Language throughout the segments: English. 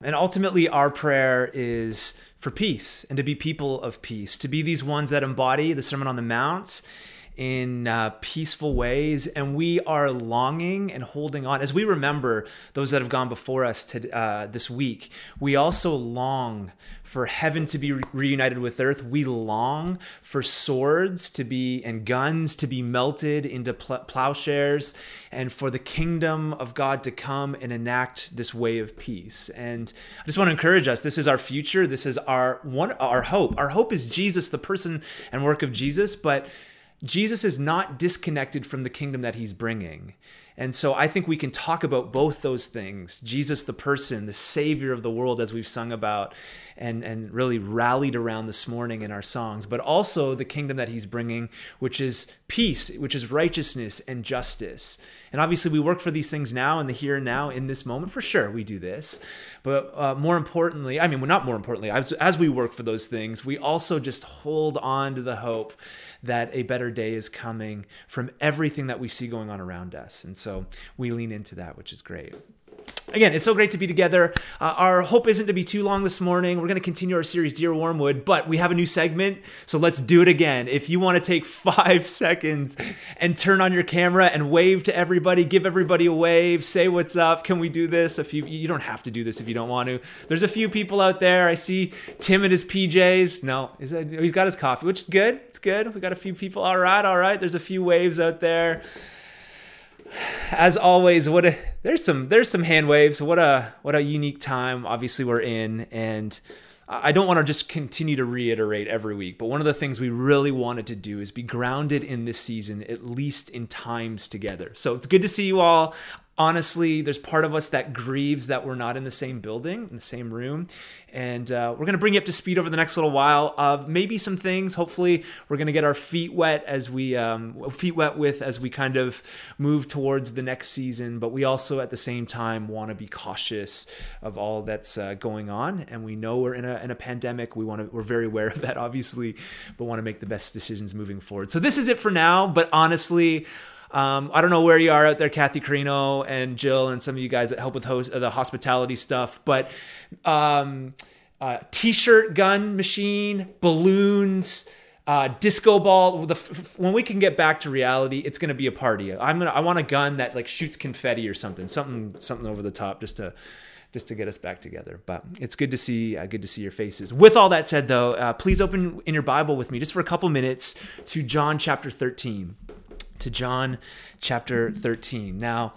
And ultimately, our prayer is for peace and to be people of peace, to be these ones that embody the Sermon on the Mount in uh, peaceful ways. And we are longing and holding on. As we remember those that have gone before us to, uh, this week, we also long for heaven to be re- reunited with earth. We long for swords to be and guns to be melted into pl- plowshares and for the kingdom of God to come and enact this way of peace. And I just want to encourage us. This is our future. This is our one our hope. Our hope is Jesus, the person and work of Jesus, but Jesus is not disconnected from the kingdom that he's bringing. And so I think we can talk about both those things Jesus, the person, the savior of the world, as we've sung about and, and really rallied around this morning in our songs, but also the kingdom that he's bringing, which is peace, which is righteousness and justice. And obviously, we work for these things now in the here and now in this moment. For sure, we do this. But uh, more importantly, I mean, well, not more importantly, as, as we work for those things, we also just hold on to the hope that a better day is coming from everything that we see going on around us. And so we lean into that, which is great. Again, it's so great to be together. Uh, our hope isn't to be too long this morning. We're going to continue our series, Dear Wormwood, but we have a new segment, so let's do it again. If you want to take five seconds and turn on your camera and wave to everybody, give everybody a wave, say what's up. Can we do this? A few. You don't have to do this if you don't want to. There's a few people out there. I see Tim in his PJs. No, that, he's got his coffee, which is good. It's good. We got a few people. All right, all right. There's a few waves out there as always, what a there's some there's some hand waves. What a what a unique time. Obviously, we're in, and I don't want to just continue to reiterate every week. But one of the things we really wanted to do is be grounded in this season, at least in times together. So it's good to see you all honestly, there's part of us that grieves that we're not in the same building, in the same room. And uh, we're going to bring you up to speed over the next little while of maybe some things. Hopefully, we're going to get our feet wet as we um, feet wet with as we kind of move towards the next season. But we also, at the same time, want to be cautious of all that's uh, going on. And we know we're in a in a pandemic. We want to we're very aware of that, obviously, but want to make the best decisions moving forward. So this is it for now. But honestly. Um, I don't know where you are out there, Kathy Carino and Jill, and some of you guys that help with host, uh, the hospitality stuff. But um, uh, t-shirt gun machine, balloons. Uh, disco ball. The, when we can get back to reality, it's gonna be a party. I'm gonna. I want a gun that like shoots confetti or something, something, something over the top, just to just to get us back together. But it's good to see, uh, good to see your faces. With all that said, though, uh, please open in your Bible with me just for a couple minutes to John chapter 13 to John chapter 13. Now,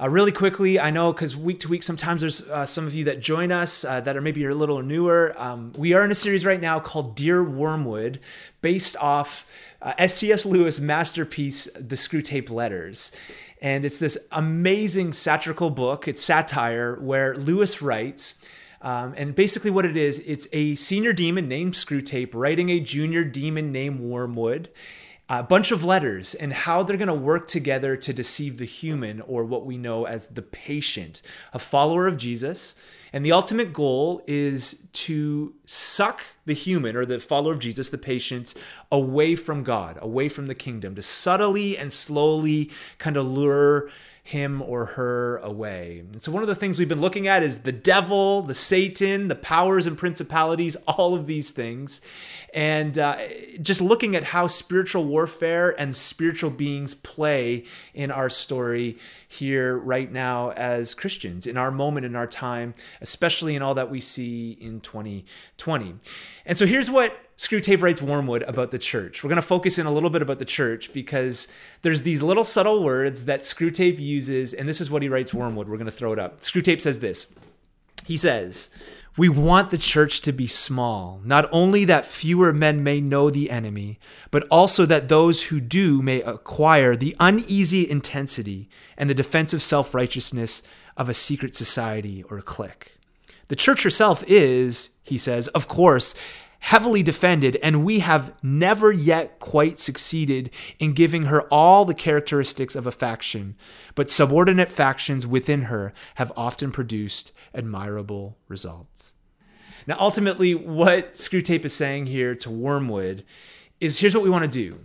uh, really quickly, I know because week to week, sometimes there's uh, some of you that join us uh, that are maybe a little newer. Um, we are in a series right now called Dear Wormwood, based off S.C.S. Uh, Lewis' masterpiece, The Screwtape Letters. And it's this amazing satirical book, it's satire, where Lewis writes. Um, and basically, what it is, it's a senior demon named Screwtape writing a junior demon named Wormwood a bunch of letters and how they're going to work together to deceive the human or what we know as the patient, a follower of Jesus. And the ultimate goal is to suck the human or the follower of Jesus, the patient, away from God, away from the kingdom, to subtly and slowly kind of lure him or her away. And so, one of the things we've been looking at is the devil, the Satan, the powers and principalities, all of these things. And uh, just looking at how spiritual warfare and spiritual beings play in our story here right now as Christians, in our moment, in our time, especially in all that we see in 2020. And so, here's what Screwtape writes Wormwood about the church. We're going to focus in a little bit about the church because there's these little subtle words that Screwtape uses, and this is what he writes Wormwood. We're going to throw it up. Screwtape says this. He says, we want the church to be small, not only that fewer men may know the enemy, but also that those who do may acquire the uneasy intensity and the defensive self righteousness of a secret society or a clique. The church herself is, he says, of course, heavily defended, and we have never yet quite succeeded in giving her all the characteristics of a faction, but subordinate factions within her have often produced admirable results. Now, ultimately, what Screwtape is saying here to Wormwood is here's what we want to do.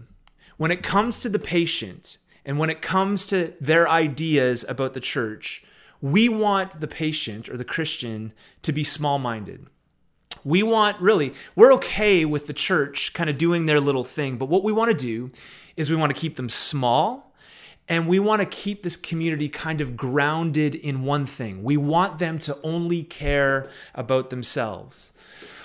When it comes to the patient and when it comes to their ideas about the church, we want the patient or the Christian to be small minded. We want really, we're okay with the church kind of doing their little thing, but what we want to do is we want to keep them small and we want to keep this community kind of grounded in one thing. We want them to only care about themselves.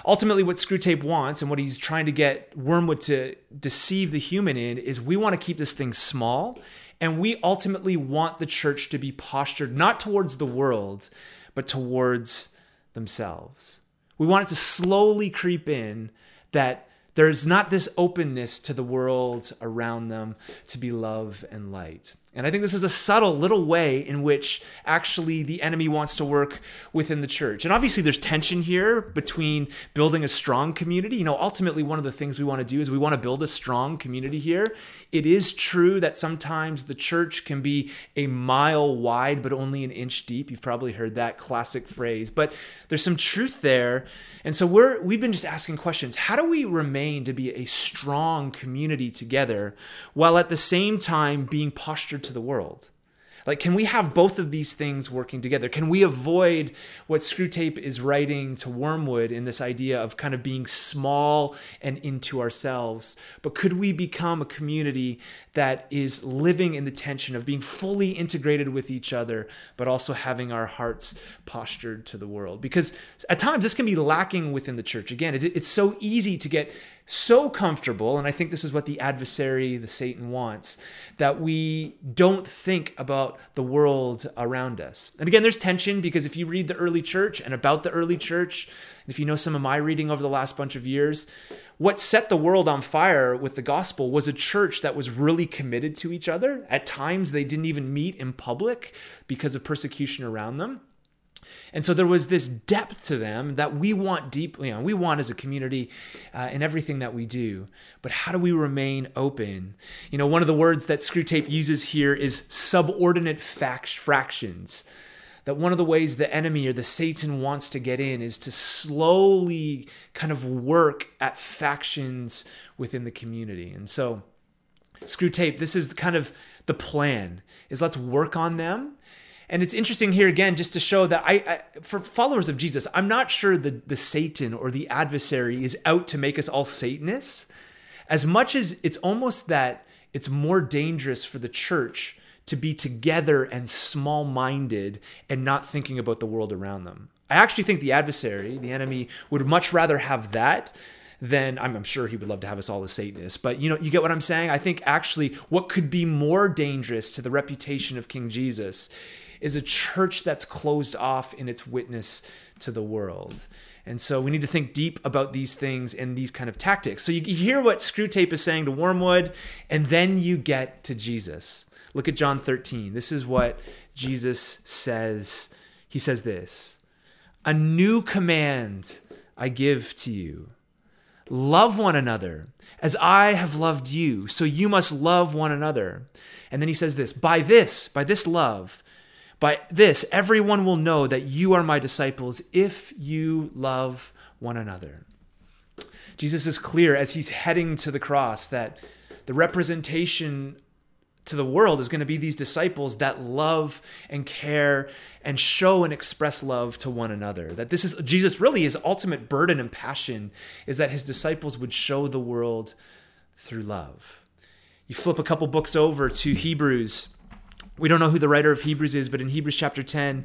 Ultimately, what Screwtape wants and what he's trying to get Wormwood to deceive the human in is we want to keep this thing small and we ultimately want the church to be postured not towards the world, but towards themselves. We want it to slowly creep in that there's not this openness to the world around them to be love and light. And I think this is a subtle little way in which actually the enemy wants to work within the church. And obviously, there's tension here between building a strong community. You know, ultimately, one of the things we want to do is we want to build a strong community here. It is true that sometimes the church can be a mile wide, but only an inch deep. You've probably heard that classic phrase, but there's some truth there. And so we're we've been just asking questions. How do we remain to be a strong community together while at the same time being postured to the world? Like, can we have both of these things working together? Can we avoid what Screwtape is writing to Wormwood in this idea of kind of being small and into ourselves? But could we become a community that is living in the tension of being fully integrated with each other, but also having our hearts postured to the world? Because at times this can be lacking within the church. Again, it, it's so easy to get so comfortable, and I think this is what the adversary, the Satan, wants, that we don't think about the world around us. And again, there's tension because if you read the early church and about the early church, and if you know some of my reading over the last bunch of years, what set the world on fire with the gospel was a church that was really committed to each other. At times, they didn't even meet in public because of persecution around them. And so there was this depth to them that we want deeply, you know, we want as a community uh, in everything that we do. But how do we remain open? You know, one of the words that Screwtape uses here is subordinate fact- fractions. That one of the ways the enemy or the Satan wants to get in is to slowly kind of work at factions within the community. And so, Screwtape, this is kind of the plan is let's work on them and it's interesting here again, just to show that I, I, for followers of Jesus, I'm not sure the, the Satan or the adversary is out to make us all Satanists, as much as it's almost that it's more dangerous for the church to be together and small minded and not thinking about the world around them. I actually think the adversary, the enemy, would much rather have that than I'm, I'm, sure he would love to have us all as Satanists. But you know, you get what I'm saying? I think actually what could be more dangerous to the reputation of King Jesus is a church that's closed off in its witness to the world. And so we need to think deep about these things and these kind of tactics. So you hear what Screwtape is saying to Wormwood, and then you get to Jesus. Look at John 13. This is what Jesus says. He says this A new command I give to you love one another as I have loved you, so you must love one another. And then he says this by this, by this love, by this, everyone will know that you are my disciples if you love one another. Jesus is clear as he's heading to the cross that the representation to the world is going to be these disciples that love and care and show and express love to one another. That this is Jesus really his ultimate burden and passion is that his disciples would show the world through love. You flip a couple books over to Hebrews we don't know who the writer of Hebrews is, but in Hebrews chapter 10,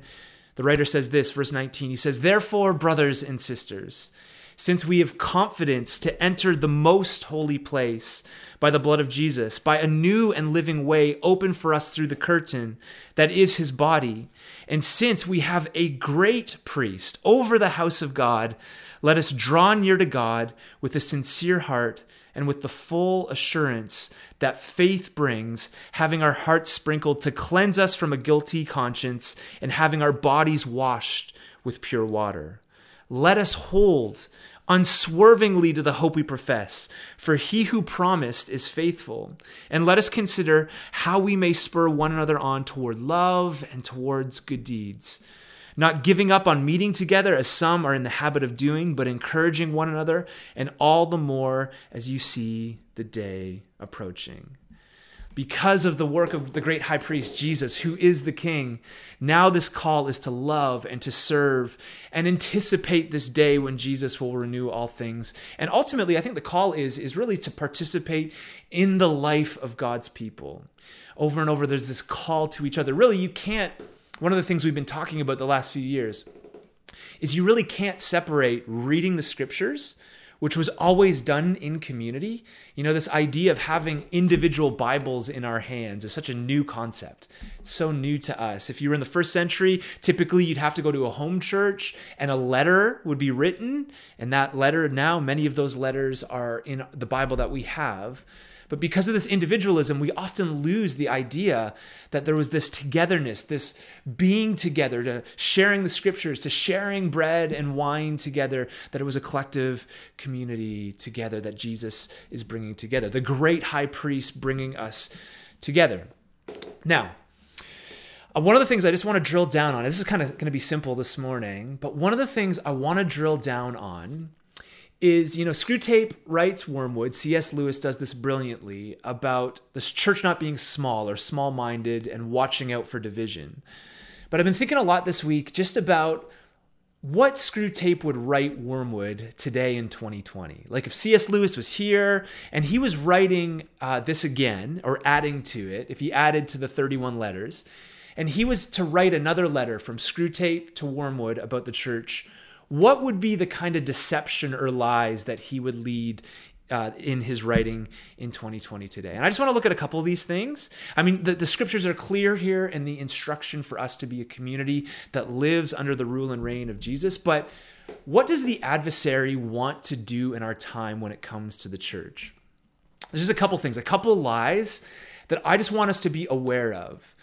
the writer says this, verse 19. He says, Therefore, brothers and sisters, since we have confidence to enter the most holy place by the blood of Jesus, by a new and living way open for us through the curtain that is his body, and since we have a great priest over the house of God, let us draw near to God with a sincere heart and with the full assurance that faith brings, having our hearts sprinkled to cleanse us from a guilty conscience and having our bodies washed with pure water. Let us hold unswervingly to the hope we profess, for he who promised is faithful. And let us consider how we may spur one another on toward love and towards good deeds not giving up on meeting together as some are in the habit of doing, but encouraging one another, and all the more as you see the day approaching. because of the work of the great high priest Jesus, who is the king, now this call is to love and to serve and anticipate this day when Jesus will renew all things. And ultimately, I think the call is, is really to participate in the life of God's people. Over and over, there's this call to each other. Really, you can't, one of the things we've been talking about the last few years is you really can't separate reading the scriptures which was always done in community. You know, this idea of having individual Bibles in our hands is such a new concept. It's so new to us. If you were in the first century, typically you'd have to go to a home church and a letter would be written. And that letter, now, many of those letters are in the Bible that we have. But because of this individualism, we often lose the idea that there was this togetherness, this being together, to sharing the scriptures, to sharing bread and wine together, that it was a collective community together that Jesus is bringing together, the great high priest bringing us together. Now, uh, one of the things I just want to drill down on, this is kind of going to be simple this morning, but one of the things I want to drill down on is, you know, Screwtape writes Wormwood, C.S. Lewis does this brilliantly about this church not being small or small minded and watching out for division. But I've been thinking a lot this week just about what Screwtape would write Wormwood today in 2020. Like if C.S. Lewis was here and he was writing uh, this again or adding to it, if he added to the 31 letters, and he was to write another letter from Screwtape to Wormwood about the church what would be the kind of deception or lies that he would lead uh, in his writing in 2020 today. And I just want to look at a couple of these things. I mean, the, the scriptures are clear here in the instruction for us to be a community that lives under the rule and reign of Jesus. But what does the adversary want to do in our time when it comes to the church? There's just a couple things, a couple lies that I just want us to be aware of.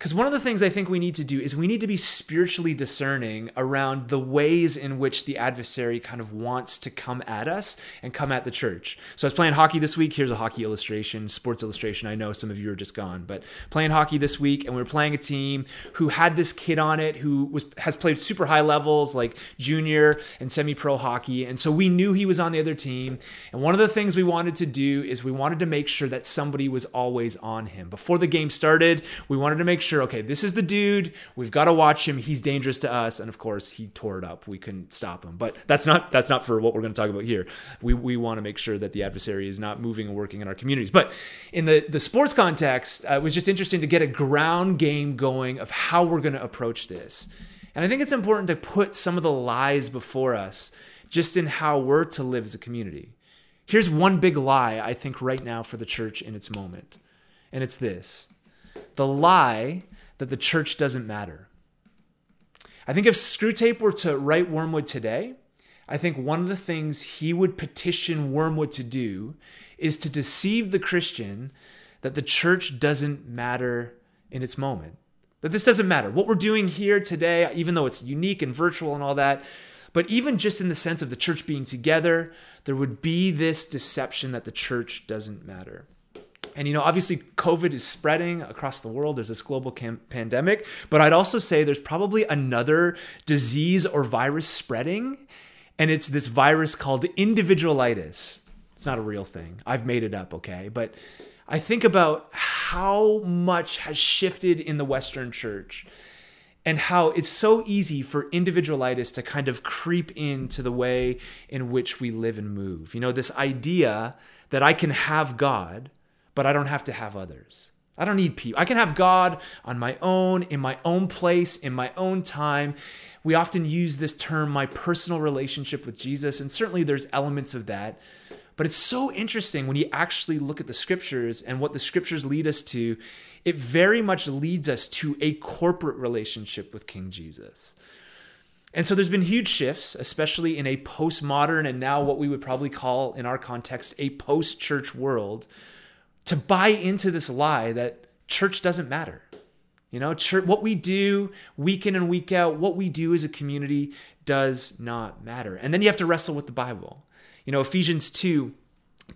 Because one of the things I think we need to do is we need to be spiritually discerning around the ways in which the adversary kind of wants to come at us and come at the church. So I was playing hockey this week. Here's a hockey illustration, sports illustration. I know some of you are just gone, but playing hockey this week, and we were playing a team who had this kid on it who was has played super high levels like junior and semi-pro hockey, and so we knew he was on the other team. And one of the things we wanted to do is we wanted to make sure that somebody was always on him before the game started. We wanted to make sure sure, okay, this is the dude. We've got to watch him. He's dangerous to us. And of course, he tore it up. We couldn't stop him. But that's not that's not for what we're going to talk about here. We we want to make sure that the adversary is not moving and working in our communities. But in the the sports context, uh, it was just interesting to get a ground game going of how we're going to approach this. And I think it's important to put some of the lies before us just in how we're to live as a community. Here's one big lie I think right now for the church in its moment. And it's this the lie that the church doesn't matter. I think if Screwtape were to write Wormwood today, I think one of the things he would petition Wormwood to do is to deceive the Christian that the church doesn't matter in its moment. That this doesn't matter. What we're doing here today, even though it's unique and virtual and all that, but even just in the sense of the church being together, there would be this deception that the church doesn't matter. And you know, obviously, COVID is spreading across the world. There's this global cam- pandemic, but I'd also say there's probably another disease or virus spreading, and it's this virus called individualitis. It's not a real thing. I've made it up, okay? But I think about how much has shifted in the Western church and how it's so easy for individualitis to kind of creep into the way in which we live and move. You know, this idea that I can have God but I don't have to have others. I don't need people. I can have God on my own, in my own place, in my own time. We often use this term, my personal relationship with Jesus, and certainly there's elements of that. But it's so interesting when you actually look at the scriptures and what the scriptures lead us to. It very much leads us to a corporate relationship with King Jesus. And so there's been huge shifts, especially in a postmodern and now what we would probably call, in our context, a post church world to buy into this lie that church doesn't matter. You know, church, what we do week in and week out, what we do as a community does not matter. And then you have to wrestle with the Bible. You know, Ephesians 2,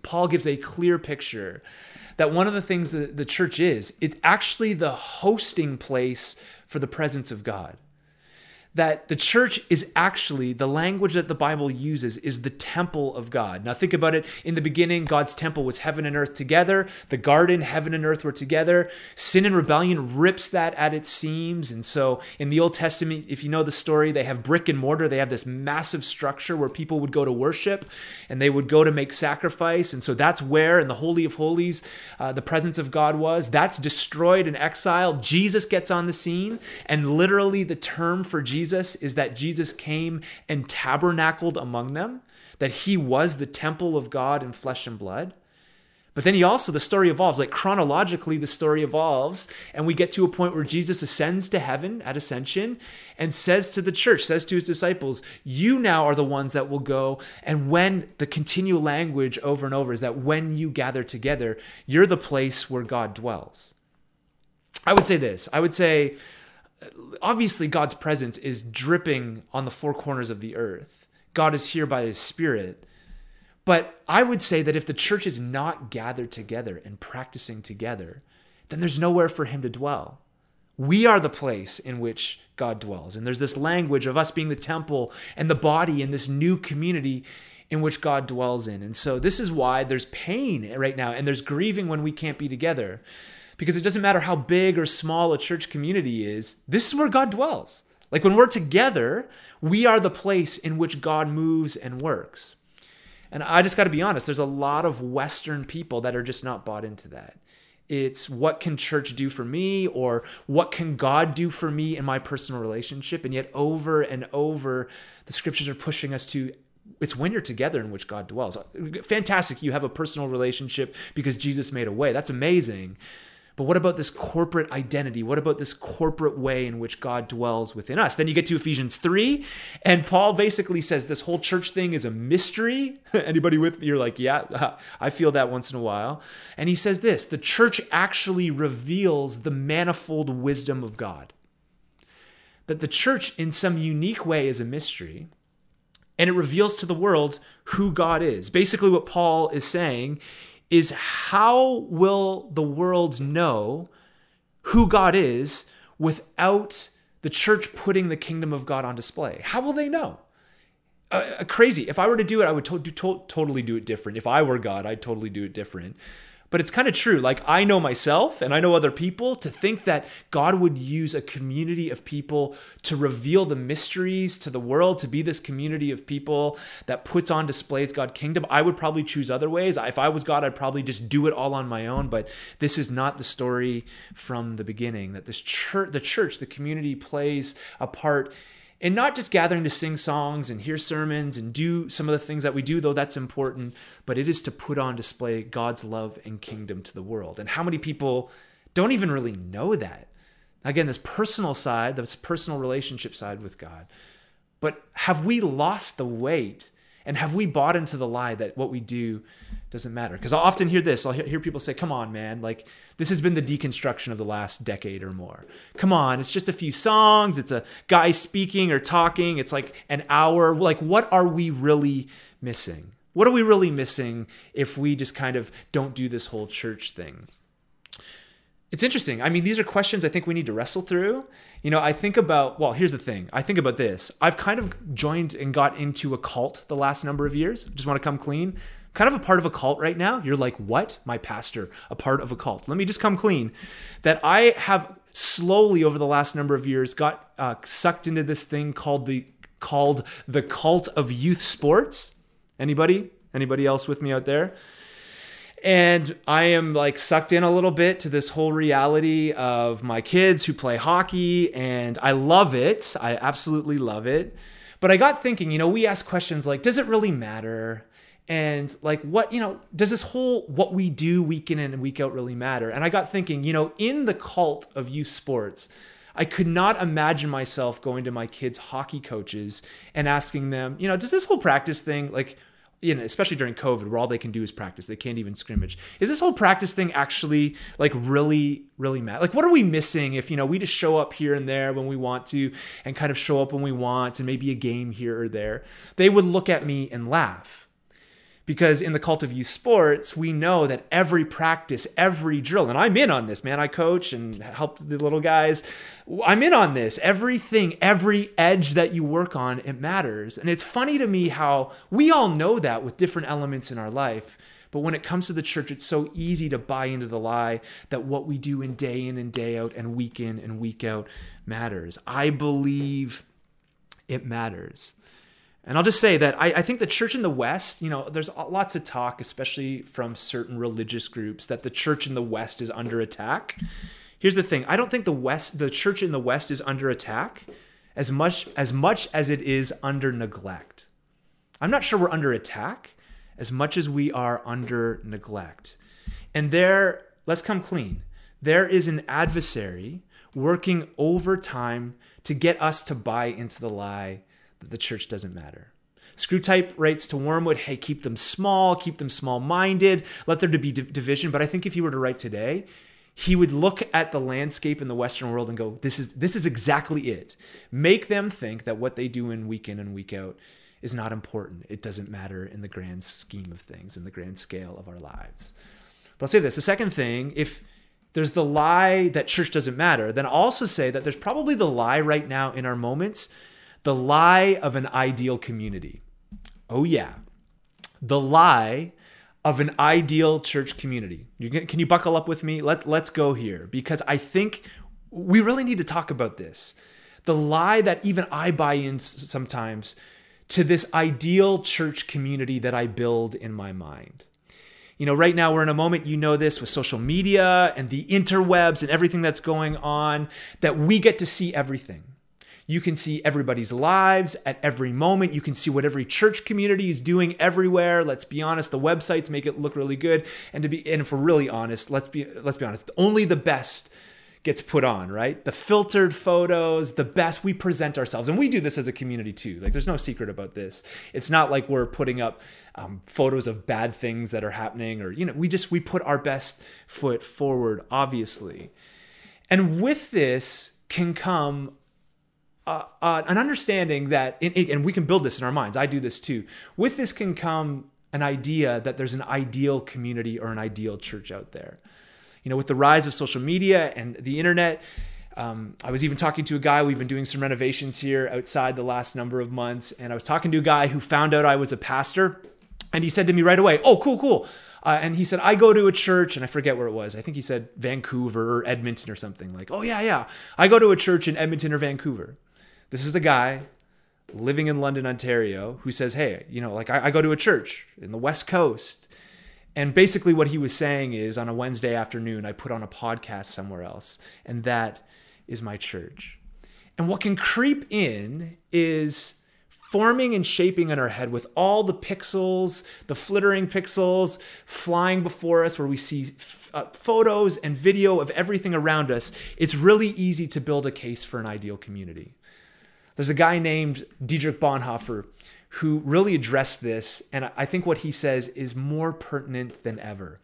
Paul gives a clear picture that one of the things that the church is, it's actually the hosting place for the presence of God. That the church is actually the language that the Bible uses is the temple of God. Now, think about it. In the beginning, God's temple was heaven and earth together. The garden, heaven and earth were together. Sin and rebellion rips that at its seams. And so, in the Old Testament, if you know the story, they have brick and mortar. They have this massive structure where people would go to worship and they would go to make sacrifice. And so, that's where in the Holy of Holies, uh, the presence of God was. That's destroyed in exile. Jesus gets on the scene, and literally, the term for Jesus Jesus is that Jesus came and tabernacled among them, that he was the temple of God in flesh and blood. But then he also, the story evolves, like chronologically, the story evolves, and we get to a point where Jesus ascends to heaven at ascension and says to the church, says to his disciples, You now are the ones that will go. And when the continual language over and over is that when you gather together, you're the place where God dwells. I would say this I would say obviously God's presence is dripping on the four corners of the earth. God is here by his spirit. But I would say that if the church is not gathered together and practicing together, then there's nowhere for him to dwell. We are the place in which God dwells. And there's this language of us being the temple and the body in this new community in which God dwells in. And so this is why there's pain right now and there's grieving when we can't be together because it doesn't matter how big or small a church community is, this is where God dwells. Like when we're together, we are the place in which God moves and works. And I just got to be honest, there's a lot of Western people that are just not bought into that. It's what can church do for me or what can God do for me in my personal relationship? And yet, over and over, the scriptures are pushing us to it's when you're together in which God dwells. Fantastic, you have a personal relationship because Jesus made a way. That's amazing. But what about this corporate identity? What about this corporate way in which God dwells within us? Then you get to Ephesians 3, and Paul basically says this whole church thing is a mystery. Anybody with me? You're like, yeah, I feel that once in a while. And he says this the church actually reveals the manifold wisdom of God. That the church, in some unique way, is a mystery and it reveals to the world who God is. Basically, what Paul is saying is how will the world know who God is without the church putting the kingdom of God on display? How will they know? Uh, uh crazy. If I were to do it, I would to- to- totally do it different. If I were God, I'd totally do it different. But it's kind of true. Like, I know myself and I know other people to think that God would use a community of people to reveal the mysteries to the world, to be this community of people that puts on displays God's kingdom. I would probably choose other ways. If I was God, I'd probably just do it all on my own. But this is not the story from the beginning that this church, the church, the community plays a part and not just gathering to sing songs and hear sermons and do some of the things that we do, though that's important, but it is to put on display God's love and kingdom to the world. And how many people don't even really know that? Again, this personal side, this personal relationship side with God. But have we lost the weight and have we bought into the lie that what we do doesn't matter? Because I'll often hear this. I'll hear people say, come on, man. Like, this has been the deconstruction of the last decade or more. Come on, it's just a few songs. It's a guy speaking or talking. It's like an hour. Like, what are we really missing? What are we really missing if we just kind of don't do this whole church thing? It's interesting. I mean, these are questions I think we need to wrestle through. You know, I think about, well, here's the thing. I think about this. I've kind of joined and got into a cult the last number of years. Just want to come clean. Kind of a part of a cult right now. You're like, what? My pastor, a part of a cult. Let me just come clean. That I have slowly over the last number of years got uh, sucked into this thing called the called the cult of youth sports. Anybody? Anybody else with me out there? And I am like sucked in a little bit to this whole reality of my kids who play hockey, and I love it. I absolutely love it. But I got thinking, you know, we ask questions like, does it really matter? And like, what, you know, does this whole what we do week in and week out really matter? And I got thinking, you know, in the cult of youth sports, I could not imagine myself going to my kids' hockey coaches and asking them, you know, does this whole practice thing, like, you know, especially during COVID, where all they can do is practice. They can't even scrimmage. Is this whole practice thing actually like really, really matter? Like, what are we missing if you know we just show up here and there when we want to, and kind of show up when we want, and maybe a game here or there? They would look at me and laugh Because in the cult of youth sports, we know that every practice, every drill, and I'm in on this, man. I coach and help the little guys. I'm in on this. Everything, every edge that you work on, it matters. And it's funny to me how we all know that with different elements in our life. But when it comes to the church, it's so easy to buy into the lie that what we do in day in and day out and week in and week out matters. I believe it matters. And I'll just say that I, I, think the church in the West, you know, there's lots of talk, especially from certain religious groups, that the church in the West is under attack. Here's the thing: I don't think the West, the church in the West, is under attack as much as much as it is under neglect. I'm not sure we're under attack as much as we are under neglect. And there, let's come clean. There is an adversary working overtime to get us to buy into the lie that the church doesn't matter. Screwtape writes to Wormwood, hey, keep them small, keep them small minded, let there be division. But I think if he were to write today, he would look at the landscape in the Western world and go, this is, this is exactly it. Make them think that what they do in week in and week out is not important. It doesn't matter in the grand scheme of things, in the grand scale of our lives. But I'll say this the second thing, if there's the lie that church doesn't matter, then I'll also say that there's probably the lie right now in our moments the lie of an ideal community. Oh, yeah. The lie of an ideal church community. You can, can you buckle up with me? Let, let's go here because I think we really need to talk about this. The lie that even I buy in sometimes to this ideal church community that I build in my mind. You know, right now we're in a moment, you know this with social media and the interwebs and everything that's going on, that we get to see everything. You can see everybody's lives at every moment. You can see what every church community is doing everywhere. Let's be honest, the websites make it look really good. And to be and if we're really honest, let's be let's be honest, only the best gets put on, right? The filtered photos, the best we present ourselves. And we do this as a community too. Like there's no secret about this. It's not like we're putting up um, photos of bad things that are happening or, you know, we just, we put our best foot forward, obviously. And with this can come uh, uh, an understanding that, and we can build this in our minds. I do this too. With this can come an idea that there's an ideal community or an ideal church out there you know, with the rise of social media and the internet, um, I was even talking to a guy. We've been doing some renovations here outside the last number of months, and I was talking to a guy who found out I was a pastor, and he said to me right away, "Oh, cool, cool." Uh, and he said, I go to a church, and I forget where it was. I think he said Vancouver or Edmonton or something. Like, oh, yeah, yeah. I go to a church in Edmonton or Vancouver. This is a guy living in London, Ontario, who says, hey, you know, like I, I go to a church in the West Coast. And basically, what he was saying is on a Wednesday afternoon, I put on a podcast somewhere else, and that is my church. And what can creep in is forming and shaping in our head with all the pixels, the flittering pixels flying before us, where we see f- uh, photos and video of everything around us. It's really easy to build a case for an ideal community. There's a guy named Dietrich Bonhoeffer who really addressed this. And I think what he says is more pertinent than ever.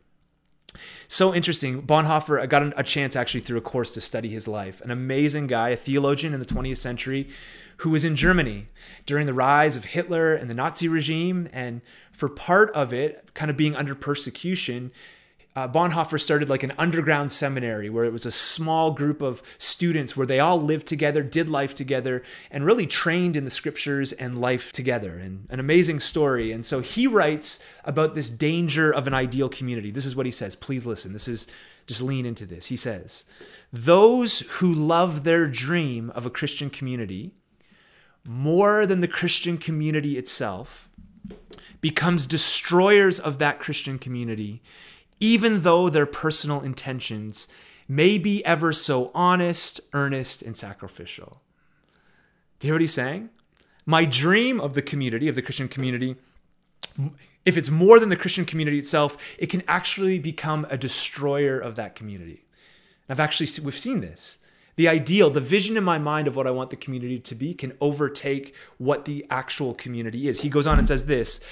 So interesting. Bonhoeffer, I got a chance actually through a course to study his life. An amazing guy, a theologian in the 20th century who was in Germany during the rise of Hitler and the Nazi regime. And for part of it, kind of being under persecution, uh, Bonhoeffer started like an underground seminary where it was a small group of students where they all lived together, did life together, and really trained in the scriptures and life together. And an amazing story. And so he writes about this danger of an ideal community. This is what he says. Please listen. This is just lean into this. He says, Those who love their dream of a Christian community more than the Christian community itself becomes destroyers of that Christian community even though their personal intentions may be ever so honest, earnest, and sacrificial. Do you hear what he's saying? My dream of the community, of the Christian community, if it's more than the Christian community itself, it can actually become a destroyer of that community. I've actually we've seen this. The ideal, the vision in my mind of what I want the community to be can overtake what the actual community is. He goes on and says this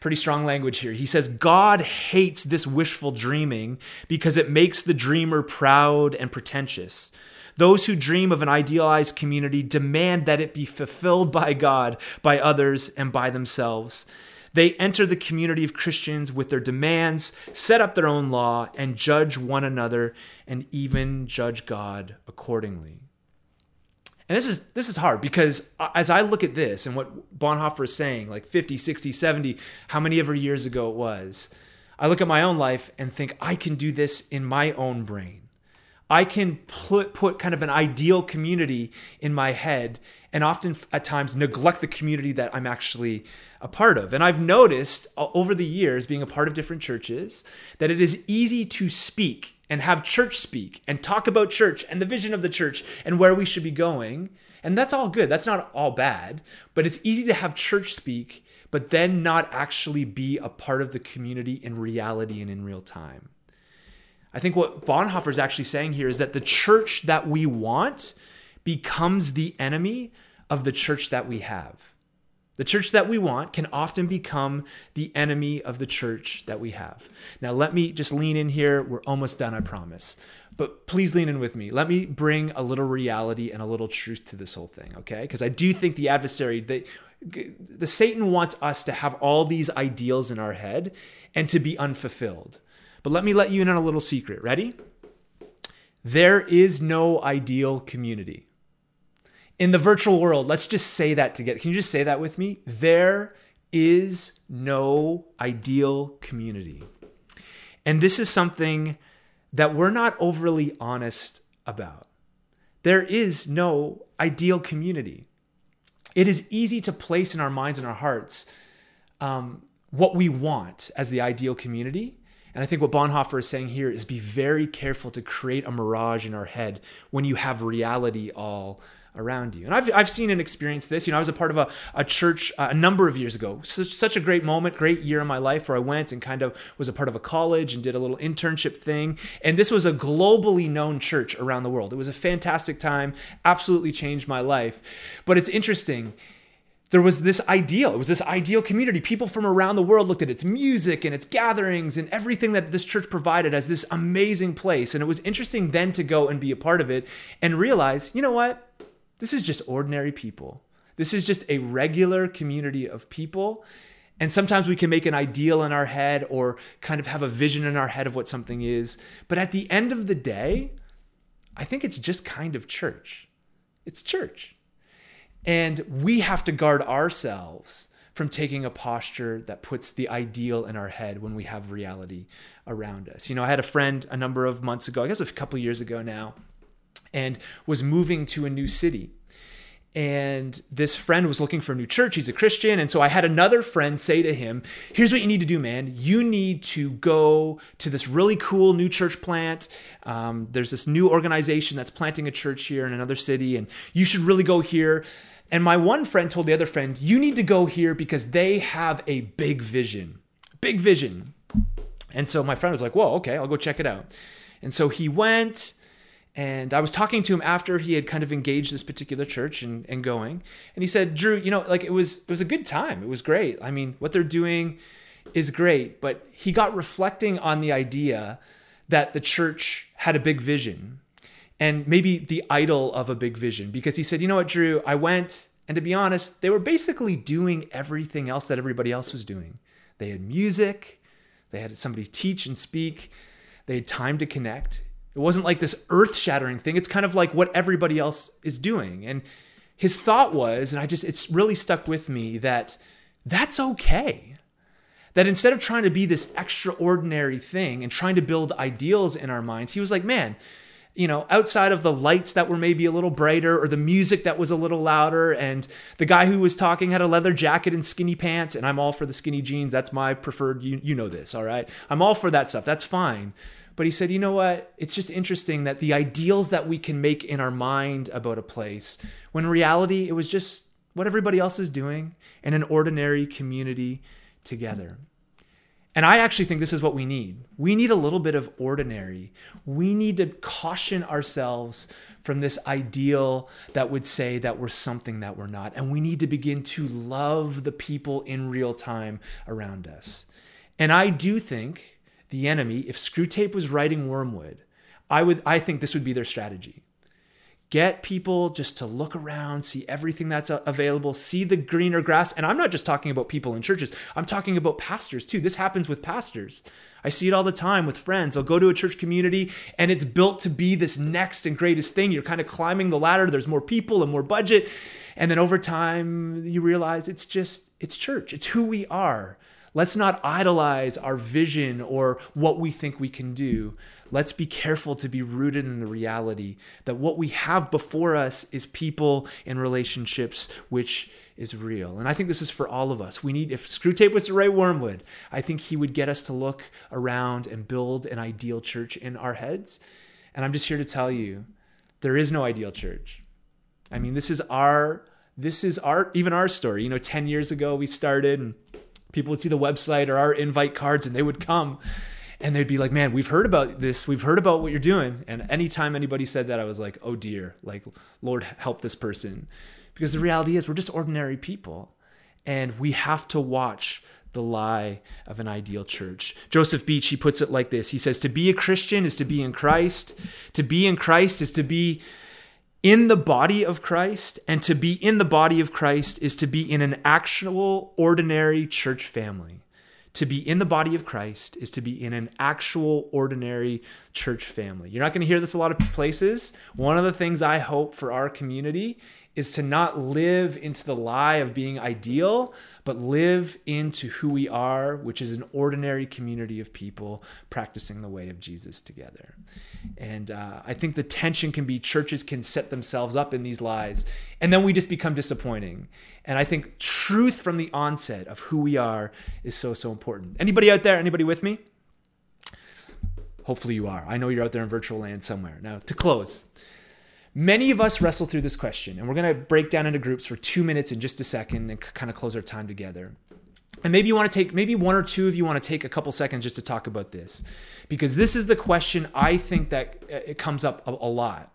pretty strong language here. He says, God hates this wishful dreaming because it makes the dreamer proud and pretentious. Those who dream of an idealized community demand that it be fulfilled by God, by others, and by themselves. They enter the community of Christians with their demands, set up their own law, and judge one another and even judge God accordingly. And this is this is hard because as I look at this and what Bonhoeffer is saying, like 50, 60, 70, how many ever years ago it was, I look at my own life and think I can do this in my own brain. I can put put kind of an ideal community in my head and often at times neglect the community that I'm actually a part of. And I've noticed uh, over the years being a part of different churches that it is easy to speak and have church speak and talk about church and the vision of the church and where we should be going. And that's all good. That's not all bad, but it's easy to have church speak but then not actually be a part of the community in reality and in real time. I think what Bonhoeffer is actually saying here is that the church that we want becomes the enemy of the church that we have. The church that we want can often become the enemy of the church that we have. Now, let me just lean in here. We're almost done, I promise. But please lean in with me. Let me bring a little reality and a little truth to this whole thing, okay? Because I do think the adversary, the, the Satan wants us to have all these ideals in our head and to be unfulfilled. But let me let you in on a little secret. Ready? There is no ideal community in the virtual world, let's just say that together. Can you just say that with me? There is no ideal community. And this is something that we're not overly honest about. There is no ideal community. It is easy to place in our minds and our hearts um, what we want as the ideal community. And I think what Bonhoeffer is saying here is be very careful to create a mirage in our head when you have reality all around you. And I've, I've seen and experienced this. You know, I was a part of a, a church uh, a number of years ago. Such, such a great moment, great year in my life where I went and kind of was a part of a college and did a little internship thing. And this was a globally known church around the world. It was a fantastic time, absolutely changed my life. But it's interesting there was this ideal. It was this ideal community. People from around the world looked at its music and its gatherings and everything that this church provided as this amazing place. And it was interesting then to go and be a part of it and realize, you know what? This is just ordinary people. This is just a regular community of people. And sometimes we can make an ideal in our head or kind of have a vision in our head of what something is. But at the end of the day, I think it's just kind of church. It's church. And we have to guard ourselves from taking a posture that puts the ideal in our head when we have reality around us. You know, I had a friend a number of months ago, I guess a couple years ago now, and was moving to a new city. And this friend was looking for a new church. He's a Christian. And so I had another friend say to him, Here's what you need to do, man. You need to go to this really cool new church plant. Um, there's this new organization that's planting a church here in another city, and you should really go here. And my one friend told the other friend, You need to go here because they have a big vision. Big vision. And so my friend was like, Whoa, okay, I'll go check it out. And so he went and I was talking to him after he had kind of engaged this particular church and, and going. And he said, Drew, you know, like it was it was a good time. It was great. I mean, what they're doing is great. But he got reflecting on the idea that the church had a big vision and maybe the idol of a big vision. Because he said, you know what, Drew, I went, and to be honest, they were basically doing everything else that everybody else was doing. They had music, they had somebody teach and speak, they had time to connect it wasn't like this earth shattering thing. It's kind of like what everybody else is doing. And his thought was, and I just, it's really stuck with me that that's okay. That instead of trying to be this extraordinary thing and trying to build ideals in our minds, he was like, man, you know, outside of the lights that were maybe a little brighter or the music that was a little louder, and the guy who was talking had a leather jacket and skinny pants, and I'm all for the skinny jeans. That's my preferred, you, you know this, all right? I'm all for that stuff. That's fine. But he said, you know what? It's just interesting that the ideals that we can make in our mind about a place, when in reality, it was just what everybody else is doing in an ordinary community together. And I actually think this is what we need. We need a little bit of ordinary. We need to caution ourselves from this ideal that would say that we're something that we're not. And we need to begin to love the people in real time around us. And I do think the enemy, if Screwtape was writing Wormwood, I would I think this would be their strategy. get people just to look around, see everything that's available, see the greener grass. And I'm not just talking about people in churches, I'm talking about pastors too. This happens with pastors. I see it all the time with friends. I'll go to a church community and it's built to be this next and greatest thing. You're kind of climbing the ladder, there's more people and more budget. And then over time, you realize it's just, it's church, it's who we are. Let's not idolize our vision or what we think we can do. Let's be careful to be rooted in the reality that what we have before us is people and relationships, which is real. And I think this is for all of us. We need, if Screwtape was to write Wormwood, I think he would get us to look around and build an ideal church in our heads. And I'm just here to tell you, there is no ideal church. I mean, this is our, this is our, even our story. You know, 10 years ago we started and people would see the website or our invite cards and they would come and they'd be like, "Man, we've heard about this. We've heard about what you're doing." And anytime anybody said that, I was like, "Oh dear, like Lord help this person." Because the reality is we're just ordinary people and we have to watch the lie of an ideal church. Joseph Beach, he puts it like this. He says, "To be a Christian is to be in Christ. To be in Christ is to be in the body of Christ, and to be in the body of Christ is to be in an actual, ordinary church family. To be in the body of Christ is to be in an actual, ordinary church family. You're not going to hear this a lot of places. One of the things I hope for our community is to not live into the lie of being ideal, but live into who we are, which is an ordinary community of people practicing the way of Jesus together. And uh, I think the tension can be churches can set themselves up in these lies, and then we just become disappointing. And I think truth from the onset of who we are is so, so important. Anybody out there? Anybody with me? Hopefully you are. I know you're out there in virtual land somewhere. Now, to close, Many of us wrestle through this question, and we're going to break down into groups for two minutes in just a second and kind of close our time together. And maybe you want to take, maybe one or two of you want to take a couple seconds just to talk about this, because this is the question I think that uh, it comes up a, lot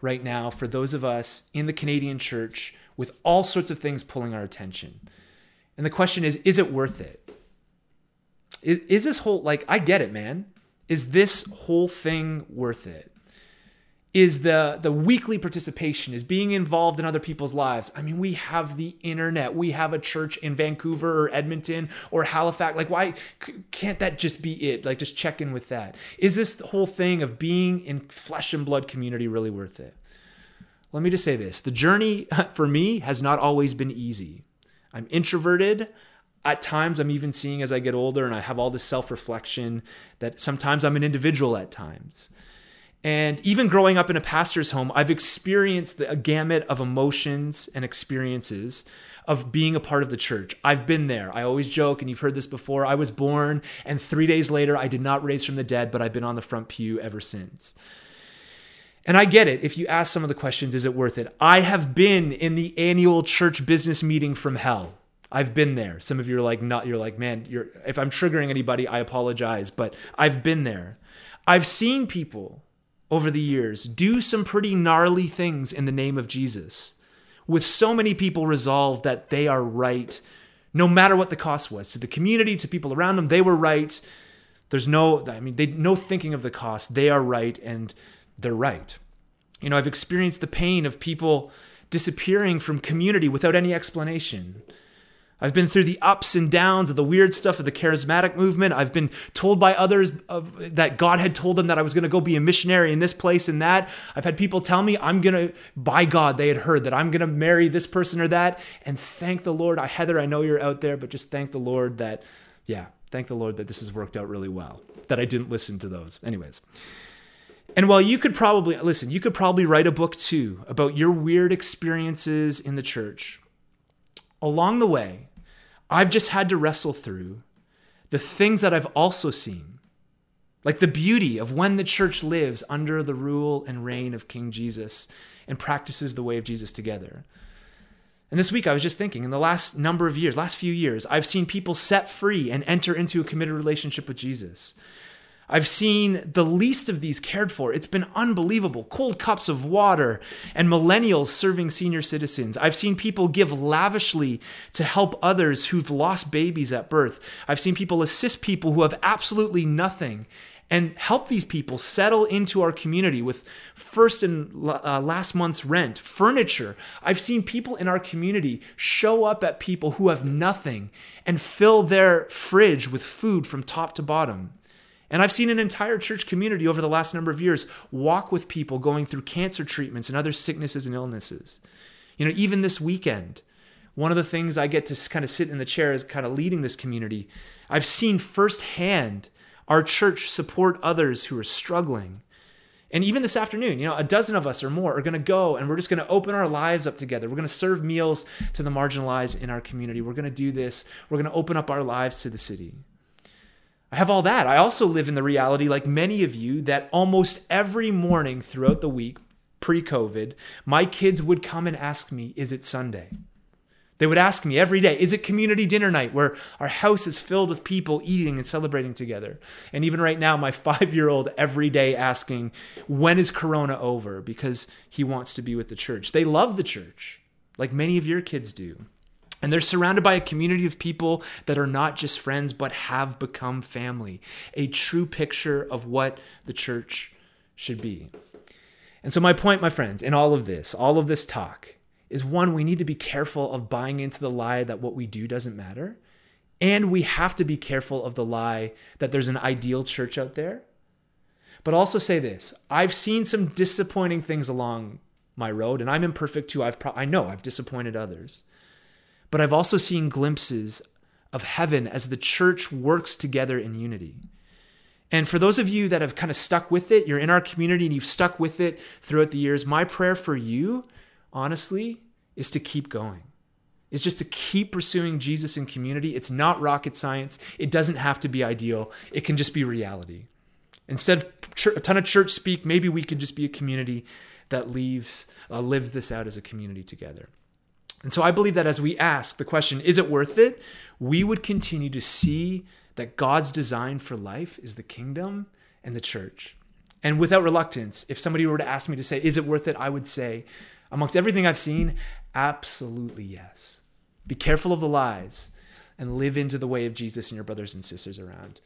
right now for those of us in the Canadian church with all sorts of things pulling our attention. And the question is, is it worth it? Is, is this whole, like, I get it, man. Is this whole thing worth it? Is the the weekly participation is being involved in other people's lives. I mean we have the internet. We have a church in vancouver or edmonton or halifax. Like why can't that just be it? Like just check in with that. Is this whole thing of being in flesh and blood community really worth it? Let me just say this. The journey for me has not always been easy. I'm introverted. At times i'm even seeing as i get older and i have all this self-reflection that sometimes i'm an individual at times and even growing up in a pastor's home, I've experienced the, gamut of emotions and experiences of being a part of the church. I've been there. I always joke, and you've heard this before. I was born, and three days later, I did not raise from the dead, but I've been on the front pew ever since. And I get it. If you ask some of the questions, is it worth it? I have been in the annual church business meeting from hell. I've been there. Some of you are like, not. You're like, man. You're. If I'm triggering anybody, I apologize, but I've been there. I've seen people over the years do some pretty gnarly things in the name of Jesus, with so many people resolved that they are right, no matter what the cost was. To the community, to people around them, they were right. There's no, I mean, they no thinking of the cost. They are right and they're right. You know, I've experienced the pain of people disappearing from community without any explanation. I've been through the ups and downs of the weird stuff of the charismatic movement. I've been told by others of, that God had told them that I was going to go be a missionary in this place and that. I've had people tell me I'm going to, by God, they had heard that I'm going to marry this person or that. And thank the Lord. I, Heather, I know you're out there, but just thank the Lord that, yeah, thank the Lord that this has worked out really well, that I didn't listen to those. Anyways. And while you could probably, listen, you could probably write a book too about your weird experiences in the church. Along the way, I've just had to wrestle through the things that I've also seen, like the beauty of when the church lives under the rule and reign of King Jesus and practices the way of Jesus together. And this week I was just thinking, in the last number of years, last few years, I've seen people set free and enter into a committed relationship with Jesus. I've seen the least of these cared for. It's been unbelievable. Cold cups of water and millennials serving senior citizens. I've seen people give lavishly to help others who've lost babies at birth. I've seen people assist people who have absolutely nothing and help these people settle into our community with first and uh, last month's rent, furniture. I've seen people in our community show up at people who have nothing and fill their fridge with food from top to bottom. And I've seen an entire church community over the last number of years walk with people going through cancer treatments and other sicknesses and illnesses. You know, even this weekend, one of the things I get to kind of sit in the chair is kind of leading this community. I've seen firsthand our church support others who are struggling. And even this afternoon, you know, a dozen of us or more are going to go and we're just going to open our lives up together. We're going to serve meals to the marginalized in our community. We're going to do this. We're going to open up our lives to the city. I have all that. I also live in the reality, like many of you, that almost every morning throughout the week, pre COVID, my kids would come and ask me, Is it Sunday? They would ask me every day, is it community dinner night where our house is filled with people eating and celebrating together? And even right now, my five year old every day asking, when is Corona over? Because he wants to be with the church. They love the church, like many of your kids do. And they're surrounded by a community of people that are not just friends, but have become family. A true picture of what the church should be. And so, my point, my friends, in all of this, all of this talk, is one, we need to be careful of buying into the lie that what we do doesn't matter. And we have to be careful of the lie that there's an ideal church out there. But also say this I've seen some disappointing things along my road, and I'm imperfect too. I've pro- I know I've disappointed others. But I've also seen glimpses of heaven as the church works together in unity. And for those of you that have kind of stuck with it, you're in our community and you've stuck with it throughout the years, my prayer for you honestly, is to keep going. It's just to keep pursuing Jesus in community. It's not rocket science. It doesn't have to be ideal. It can just be reality. Instead of a ton of church speak, maybe we could just be a community that leaves, uh, lives this out as a community together. And so I believe that as we ask the question, is it worth it? We would continue to see that God's design for life is the kingdom and the church. And without reluctance, if somebody were to ask me to say, is it worth it? I would say, Amongst everything I've seen, absolutely yes. Be careful of the lies and live into the way of Jesus and your brothers and sisters around.